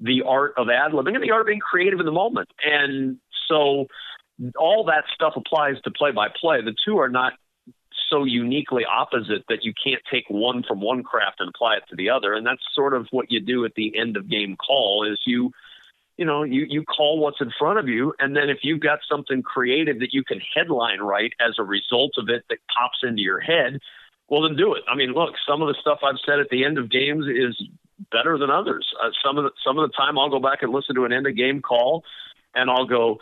H: the art of ad libbing and the art of being creative in the moment. And so all that stuff applies to play by play. The two are not so uniquely opposite that you can't take one from one craft and apply it to the other. And that's sort of what you do at the end of game call is you you know, you, you call what's in front of you, and then if you've got something creative that you can headline right as a result of it that pops into your head, well, then do it. I mean, look, some of the stuff I've said at the end of games is better than others. Uh, some of the some of the time, I'll go back and listen to an end of game call, and I'll go,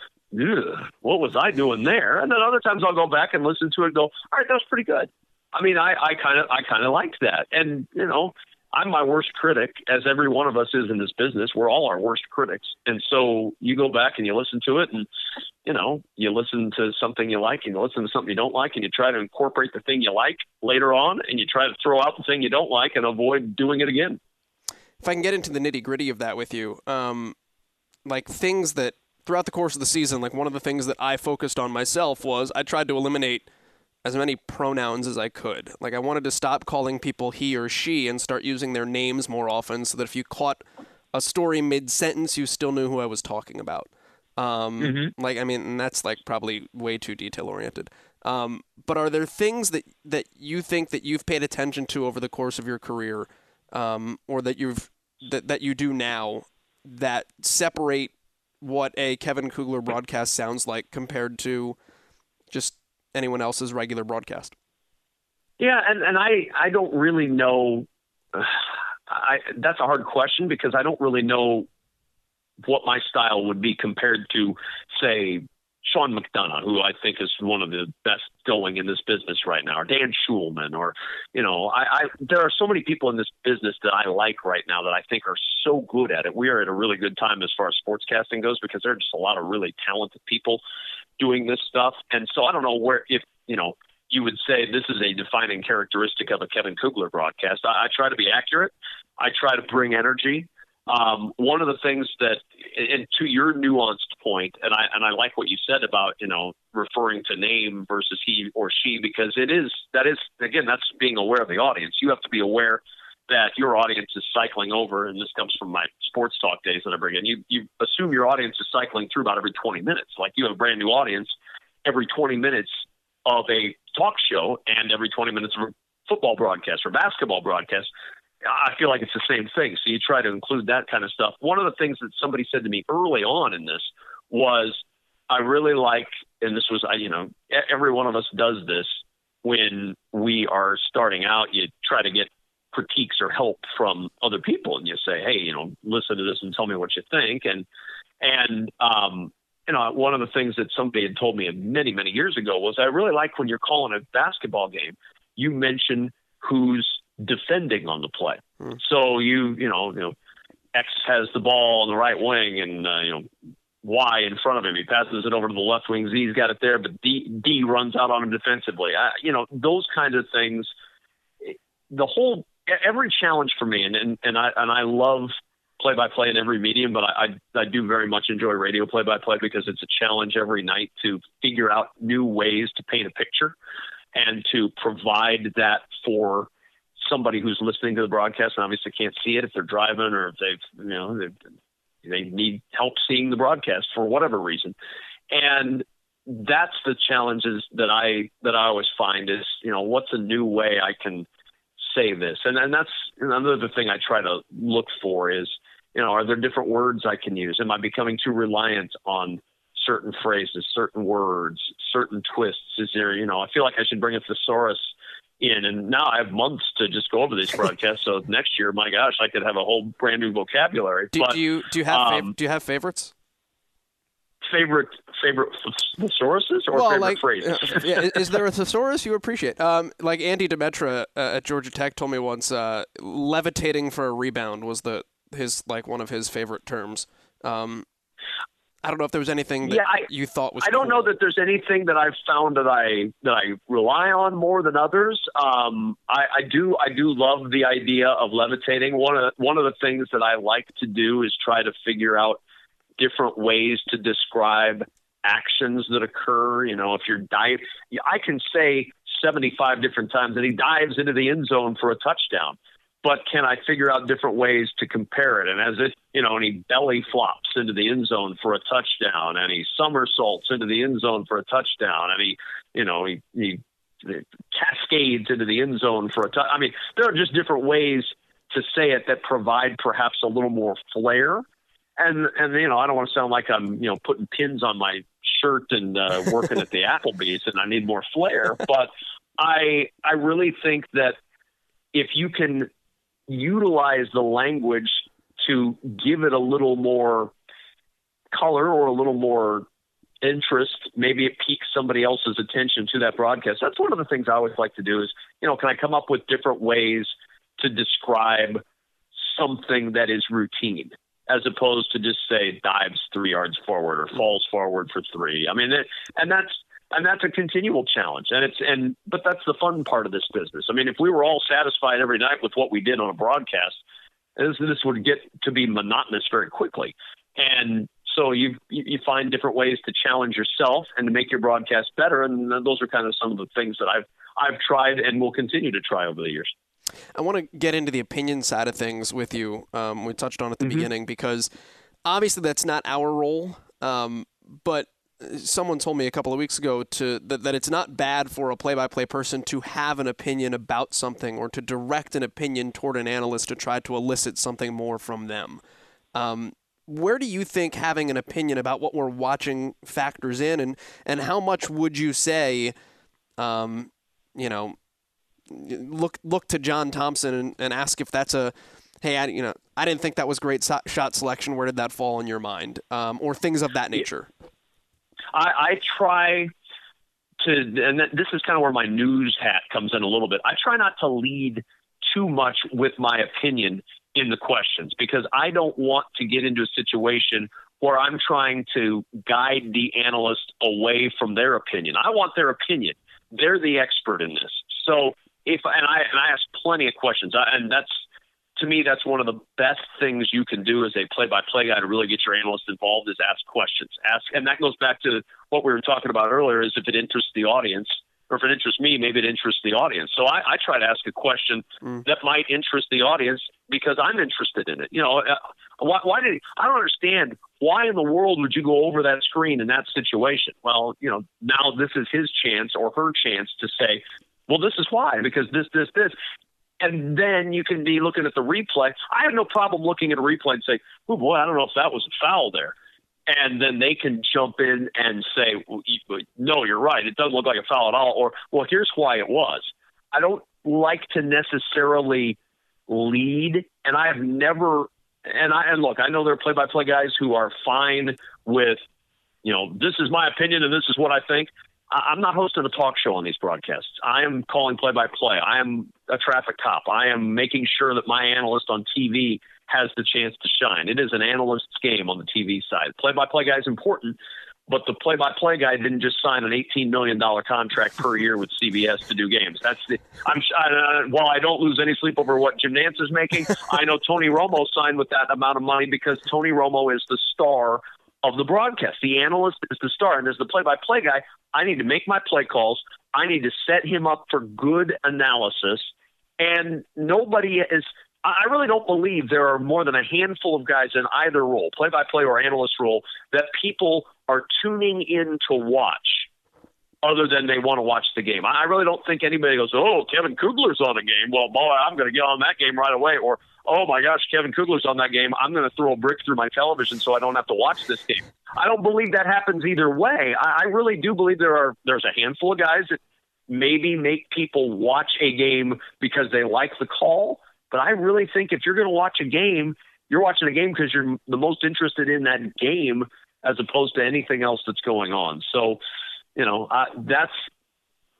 H: "What was I doing there?" And then other times, I'll go back and listen to it and go, "All right, that was pretty good." I mean, I, I kind of I kind of liked that, and you know, I'm my worst critic, as every one of us is in this business. We're all our worst critics. And so you go back and you listen to it and, you know, you listen to something you like and you listen to something you don't like and you try to incorporate the thing you like later on and you try to throw out the thing you don't like and avoid doing it again.
I: If I can get into the nitty gritty of that with you, um, like things that throughout the course of the season, like one of the things that I focused on myself was I tried to eliminate as many pronouns as I could. Like I wanted to stop calling people he or she and start using their names more often so that if you caught a story mid sentence, you still knew who I was talking about. Um,
H: Mm-hmm.
I: Like I mean, and that's like probably way too detail oriented. Um, but are there things that that you think that you've paid attention to over the course of your career um, or that you've that that you do now that separate what a Kevin Kugler broadcast sounds like compared to just anyone else's regular broadcast?
H: Yeah, and and I I don't really know. Uh, I that's a hard question because I don't really know what my style would be compared to, say, Sean McDonough, who I think is one of the best going in this business right now, or Dan Shulman, or you know, I, I there are so many people in this business that I like right now that I think are so good at it. We are at a really good time as far as sportscasting goes because there are just a lot of really talented people doing this stuff, and so I don't know where if you know you would say this is a defining characteristic of a Kevin Kugler broadcast. I, I try to be accurate. I try to bring energy. Um, one of the things that, and to your nuanced point, and I and I like what you said about you know referring to name versus he or she because it is that is again that's being aware of the audience. You have to be aware that your audience is cycling over, and this comes from my sports talk days that I bring in. You you assume your audience is cycling through about every 20 minutes. Like you have a brand new audience every 20 minutes of a talk show and every 20 minutes of a football broadcast or basketball broadcast. I feel like it's the same thing. So you try to include that kind of stuff. One of the things that somebody said to me early on in this was, I really like, and this was, I you know, every one of us does this when we are starting out. You try to get critiques or help from other people, and you say, hey, you know, listen to this and tell me what you think. And and um, you know, one of the things that somebody had told me many many years ago was, I really like when you're calling a basketball game, you mention who's defending on the play. Hmm. So you you know you know X has the ball on the right wing and uh, you know Y in front of him. He passes it over to the left wing. Z's got it there, but D D runs out on him defensively. I, you know those kinds of things. The whole every challenge for me, and and, and I and I love play by play in every medium, but I, I I do very much enjoy radio play by play because it's a challenge every night to figure out new ways to paint a picture and to provide that for somebody who's listening to the broadcast and obviously can't see it if they're driving or if they've you know they they need help seeing the broadcast for whatever reason, and that's the challenges that I that I always find is you know what's a new way I can say this, and and that's another thing I try to look for is you know are there different words I can use? Am I becoming too reliant on certain phrases, certain words, certain twists? Is there you know I feel like I should bring a thesaurus in. And now I have months to just go over these broadcasts. so next year, my gosh, I could have a whole brand new vocabulary.
I: Do,
H: but,
I: do you do you have um, fav- do you have favorites?
H: Favorite favorite thesauruses or
I: well,
H: favorite
I: like,
H: phrases?
I: Uh, yeah, is there a thesaurus you appreciate? Um, like Andy Demetra uh, at Georgia Tech told me once, uh, levitating for a rebound was the his like one of his favorite terms. Um, I don't know if there was anything that
H: yeah, I,
I: you thought was.
H: I don't
I: cool.
H: know that there's anything that I've found that I that I rely on more than others. Um, I, I do I do love the idea of levitating. One of one of the things that I like to do is try to figure out different ways to describe actions that occur. You know, if you're dive, I can say 75 different times that he dives into the end zone for a touchdown but can I figure out different ways to compare it? And as it, you know, and he belly flops into the end zone for a touchdown, and he somersaults into the end zone for a touchdown, and he, you know, he, he cascades into the end zone for a touch. I mean, there are just different ways to say it that provide perhaps a little more flair. And and you know, I don't want to sound like I'm you know putting pins on my shirt and uh, working at the Applebee's, and I need more flair. But I I really think that if you can utilize the language to give it a little more color or a little more interest. Maybe it piques somebody else's attention to that broadcast. That's one of the things I always like to do is, you know, can I come up with different ways to describe something that is routine as opposed to just say dives three yards forward or falls forward for three. I mean, it, and that's and that's a continual challenge. And it's and but that's the fun part of this business. I mean if we were all satisfied every night with what we did on a broadcast this, this would get to be monotonous very quickly. And so you you find different ways to challenge yourself and to make your broadcast better. And those are kind of some of the things that i've i've tried and will continue to try over the years
I: i want to get into the opinion side of things with you um, we touched on at the mm-hmm. beginning because obviously that's not our role um, but someone told me a couple of weeks ago to that, that it's not bad for a play-by-play person to have an opinion about something or to direct an opinion toward an analyst to try to elicit something more from them. Um, where do you think having an opinion about what we're watching factors in, and and how much would you say, um, you know, look look to John Thompson and, and ask if that's a hey, I, you know, I didn't think that was great so- shot selection. Where did that fall in your mind, um, or things of that nature?
H: I, I try to, and this is kind of where my news hat comes in a little bit. I try not to lead too much with my opinion in the questions because I don't want to get into a situation where I'm trying to guide the analyst away from their opinion. I want their opinion. They're the expert in this. So if and I and I ask plenty of questions, and that's to me, that's one of the best things you can do as a play-by-play guy to really get your analyst involved is ask questions. Ask, and that goes back to what we were talking about earlier: is if it interests the audience, or if it interests me, maybe it interests the audience. So I, I try to ask a question mm. that might interest the audience because I'm interested in it. You know, uh, why, why did he, I don't understand why in the world would you go over that screen in that situation? Well, you know, now this is his chance or her chance to say, well, this is why, because this, this, this and then you can be looking at the replay. I have no problem looking at a replay and say, "Oh boy, I don't know if that was a foul there," and then they can jump in and say, "No, you're right. It doesn't look like a foul at all," or "Well, here's why it was." I don't like to necessarily lead, and I have never. And I and look, I know there are play-by-play guys who are fine with, you know, this is my opinion and this is what I think. I'm not hosting a talk show on these broadcasts. I am calling play by play. I am a traffic cop. I am making sure that my analyst on TV has the chance to shine. It is an analyst's game on the TV side. Play by play guy is important, but the play by play guy didn't just sign an $18 million contract per year with CBS to do games. That's the, I'm, I, while I don't lose any sleep over what Jim Nantz is making, I know Tony Romo signed with that amount of money because Tony Romo is the star of the broadcast. The analyst is the star, and as the play-by-play guy, I need to make my play calls. I need to set him up for good analysis, and nobody is. I really don't believe there are more than a handful of guys in either role, play-by-play or analyst role, that people are tuning in to watch other than they want to watch the game. I really don't think anybody goes, "Oh, Kevin Kugler's on the game. Well, boy, I'm going to get on that game right away," or oh my gosh, Kevin Kugler's on that game. I'm going to throw a brick through my television so I don't have to watch this game. I don't believe that happens either way. I, I really do believe there are there's a handful of guys that maybe make people watch a game because they like the call. But I really think if you're going to watch a game, you're watching a game because you're the most interested in that game as opposed to anything else that's going on. So, you know, uh, that's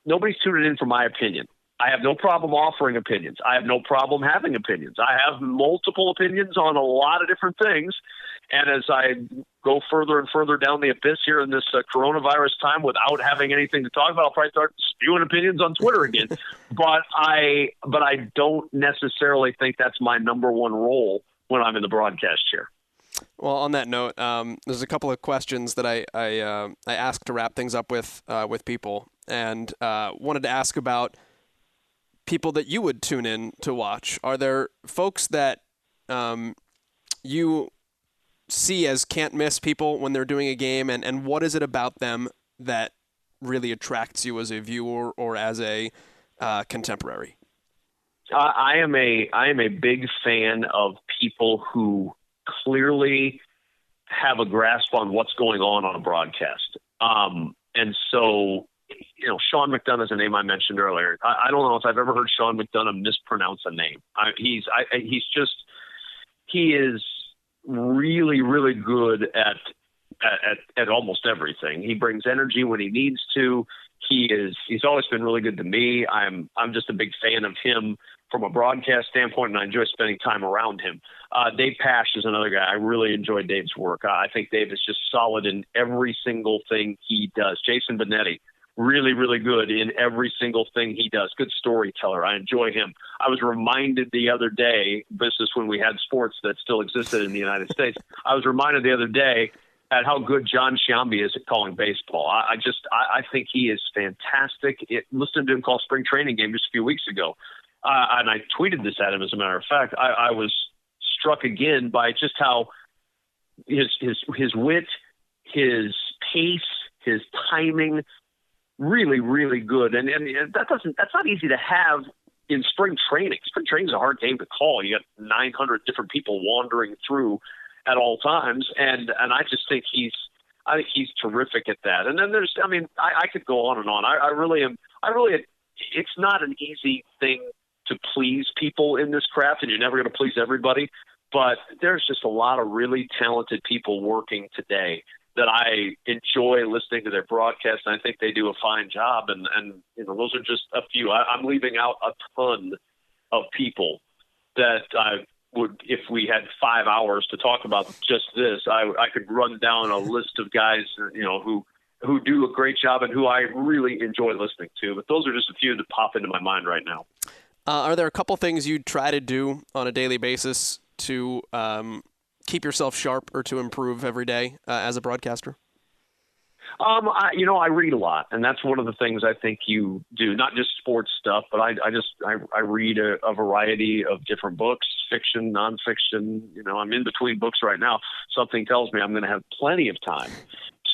H: nobody's tuning in for my opinion. I have no problem offering opinions. I have no problem having opinions. I have multiple opinions on a lot of different things. And as I go further and further down the abyss here in this uh, coronavirus time without having anything to talk about, I'll probably start spewing opinions on Twitter again. but I, but I don't necessarily think that's my number one role when I'm in the broadcast chair.
I: Well, on that note, um, there's a couple of questions that I I, uh, I asked to wrap things up with uh, with people, and uh, wanted to ask about people that you would tune in to watch? Are there folks that um, you see as can't miss people when they're doing a game, and, and what is it about them that really attracts you as a viewer or as a uh, contemporary?
H: I am a I am a big fan of people who clearly have a grasp on what's going on on a broadcast. Um, and so you know, Sean McDonough is a name I mentioned earlier. I, I don't know if I've ever heard Sean McDonough mispronounce a name. I, he's I, he's just he is really really good at, at at almost everything. He brings energy when he needs to. He is he's always been really good to me. I'm I'm just a big fan of him from a broadcast standpoint, and I enjoy spending time around him. Uh, Dave Pasch is another guy. I really enjoy Dave's work. I think Dave is just solid in every single thing he does. Jason Benetti, really, really good in every single thing he does. Good storyteller. I enjoy him. I was reminded the other day, this is when we had sports that still existed in the United States. I was reminded the other day at how good John Sciambi is at calling baseball. I, I just, I, I think he is fantastic. It, listened to him call spring training game just a few weeks ago. And I tweeted this at him, as a matter of fact. I, I was struck again by just how his, his, his wit, his pace, his timing, really, really good. And, and that doesn't that's not easy to have in spring training. Spring training is a hard game to call. You got 900 different people wandering through at all times, and and I just think he's I think he's terrific at that. And then there's I mean I, I could go on and on. I, I really am. I really it's not an easy thing to please people in this craft, and you're never going to please everybody. But there's just a lot of really talented people working today that I enjoy listening to their broadcast, and I think they do a fine job. And and you know, those are just a few. I, I'm leaving out a ton of people that I would, if we had five hours to talk about just this, I, I could run down a list of guys, you know, who who do a great job and who I really enjoy listening to. But those are just a few that pop into my mind right now.
I: Uh, are there a couple things you try to do on a daily basis to um, keep yourself sharp or to improve every day uh, as a broadcaster?
H: Um, I, you know, I read a lot, and that's one of the things I think you do. Not just sports stuff, but I, I just I, I read a, a variety of different books, fiction, nonfiction. You know, I'm in between books right now. Something tells me I'm going to have plenty of time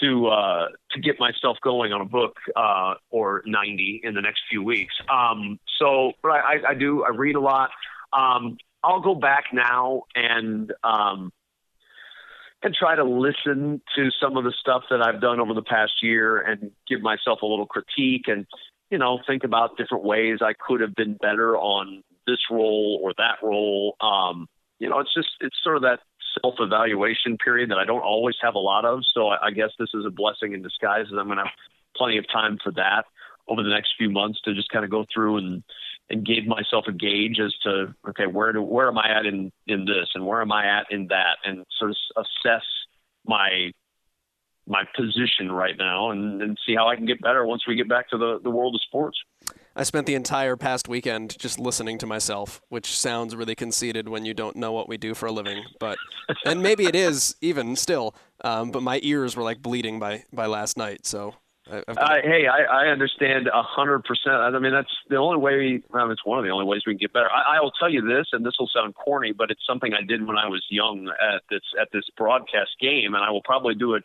H: to uh, to get myself going on a book uh, or 90 in the next few weeks. Um, so, but I, I, do I read a lot. Um, I'll go back now and um, and try to listen to some of the stuff that I've done over the past year and give myself a little critique and you know think about different ways I could have been better on this role or that role. Um, you know, it's just it's sort of that self evaluation period that I don't always have a lot of. So I, I guess this is a blessing in disguise, and I'm going to have plenty of time for that over the next few months to just kind of go through and and gave myself a gauge as to okay where do where am I at in in this and where am I at in that and sort of assess my my position right now and, and see how I can get better once we get back to the, the world of sports.
I: I spent the entire past weekend just listening to myself, which sounds really conceited when you don't know what we do for a living. But and maybe it is even still. Um, but my ears were like bleeding by by last night. So
H: uh, hey, I, I understand a hundred percent. I mean, that's the only way. Well, it's one of the only ways we can get better. I, I will tell you this, and this will sound corny, but it's something I did when I was young at this at this broadcast game, and I will probably do it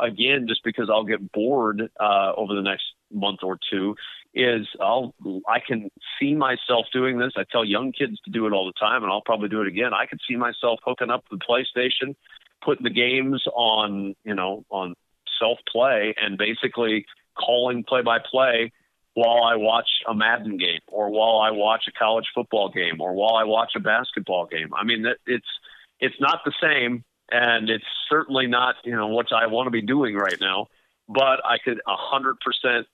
H: again just because I'll get bored uh, over the next month or two. Is I'll I can see myself doing this. I tell young kids to do it all the time, and I'll probably do it again. I could see myself hooking up the PlayStation, putting the games on, you know, on self play and basically calling play by play while I watch a Madden game or while I watch a college football game or while I watch a basketball game. I mean, it's it's not the same, and it's certainly not you know what I want to be doing right now. But I could a hundred percent,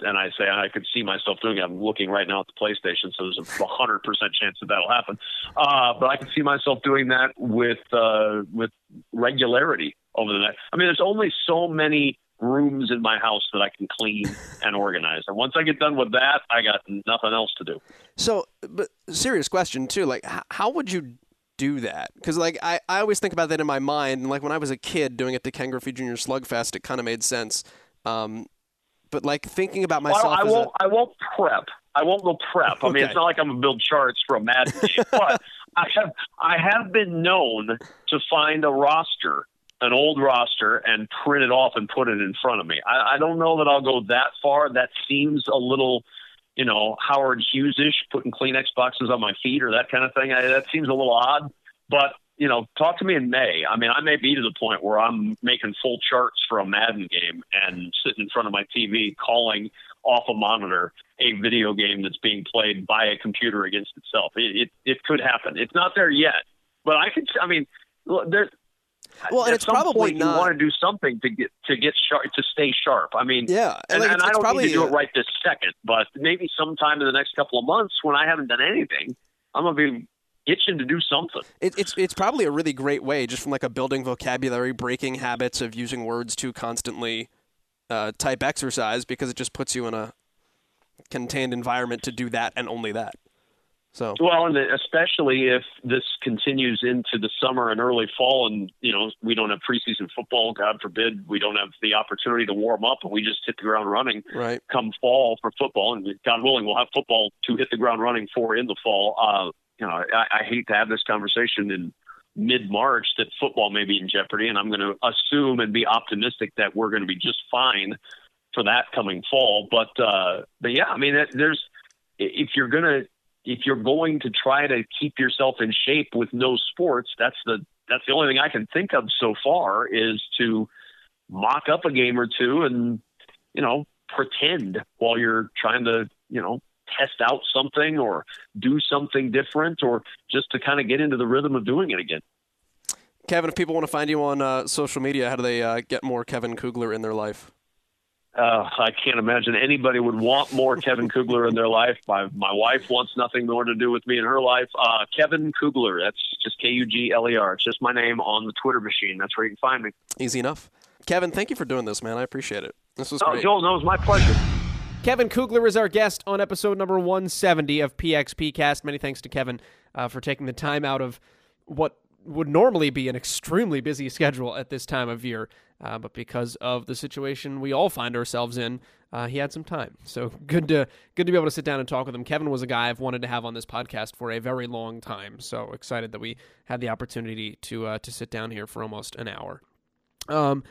H: and I say I could see myself doing it. I'm looking right now at the PlayStation, so there's a hundred percent chance that that'll happen. Uh, but I can see myself doing that with uh, with regularity over the next. I mean, there's only so many rooms in my house that I can clean and organize. And once I get done with that, I got nothing else to do.
I: So, but serious question too. Like, how would you do that? Because like I, I always think about that in my mind. And like when I was a kid doing it to Ken Griffey Jr. Slugfest, it kind of made sense. Um, but like thinking about myself,
H: well, I won't.
I: A...
H: I won't prep. I won't go prep. I mean, it's not like I'm gonna build charts for a Madden game, but I have I have been known to find a roster an old roster and print it off and put it in front of me. I, I don't know that I'll go that far. That seems a little, you know, Howard Hughes-ish, putting Kleenex boxes on my feet or that kind of thing. I, that seems a little odd. But you know, talk to me in May. I mean, I may be to the point where I'm making full charts for a Madden game and sitting in front of my TV calling off a monitor a video game that's being played by a computer against itself. It it, it could happen. It's not there yet, but I could. I mean, there
I: well, and
H: at
I: it's
H: some
I: probably
H: point
I: not.
H: you want to do something to get to get sharp to stay sharp. I mean,
I: yeah,
H: and,
I: like,
H: and I don't
I: probably
H: need to do it right this second, but maybe sometime in the next couple of months when I haven't done anything, I'm gonna be itching to do something.
I: It, it's it's probably a really great way, just from like a building vocabulary, breaking habits of using words to constantly, uh, type exercise because it just puts you in a contained environment to do that and only that. So
H: Well, and especially if this continues into the summer and early fall, and you know we don't have preseason football. God forbid we don't have the opportunity to warm up, and we just hit the ground running.
I: right,
H: Come fall for football, and God willing, we'll have football to hit the ground running for in the fall. Uh, you know, I, I hate to have this conversation in mid March that football may be in jeopardy, and I'm going to assume and be optimistic that we're going to be just fine for that coming fall. But uh, but yeah, I mean, there's if you're gonna if you're going to try to keep yourself in shape with no sports, that's the that's the only thing I can think of so far is to mock up a game or two and you know pretend while you're trying to you know test out something or do something different or just to kind of get into the rhythm of doing it again.
C: Kevin, if people want to find you on uh, social media, how do they uh, get more Kevin Kugler in their life?
H: Uh, I can't imagine anybody would want more Kevin Kugler in their life. My my wife wants nothing more to do with me in her life. Uh, Kevin Kugler, that's just K U G L E R. It's just my name on the Twitter machine. That's where you can find me.
C: Easy enough. Kevin, thank you for doing this, man. I appreciate it. This was
H: oh,
C: great.
H: Joel, no, it was my pleasure.
C: Kevin Kugler is our guest on episode number 170 of PXP Cast. Many thanks to Kevin uh, for taking the time out of what would normally be an extremely busy schedule at this time of year uh, but because of the situation we all find ourselves in, uh, he had some time. So good to good to be able to sit down and talk with him. Kevin was a guy I've wanted to have on this podcast for a very long time. So excited that we had the opportunity to uh, to sit down here for almost an hour. Um,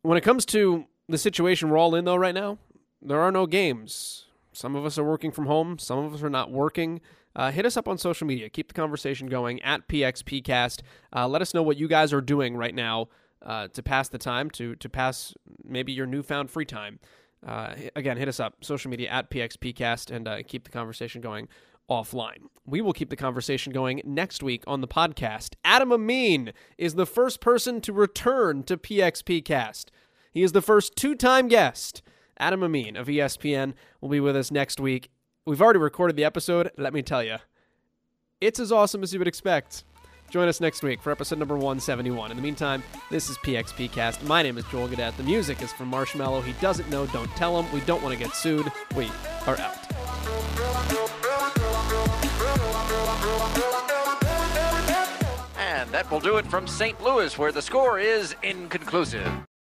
C: when it comes to the situation we're all in, though, right now, there are no games. Some of us are working from home. Some of us are not working. Uh, hit us up on social media. Keep the conversation going at PXPcast. Uh, let us know what you guys are doing right now uh, to pass the time, to to pass maybe your newfound free time. Uh, again, hit us up, social media at PXPcast, and uh, keep the conversation going offline. We will keep the conversation going next week on the podcast. Adam Amin is the first person to return to PXPcast. He is the first two time guest. Adam Amin of ESPN will be with us next week. We've already recorded the episode. Let me tell you, it's as awesome as you would expect. Join us next week for episode number 171. In the meantime, this is PXP Cast. My name is Joel Gadet. The music is from Marshmello. He doesn't know, don't tell him. We don't want to get sued. We are out.
J: And that will do it from St. Louis, where the score is inconclusive.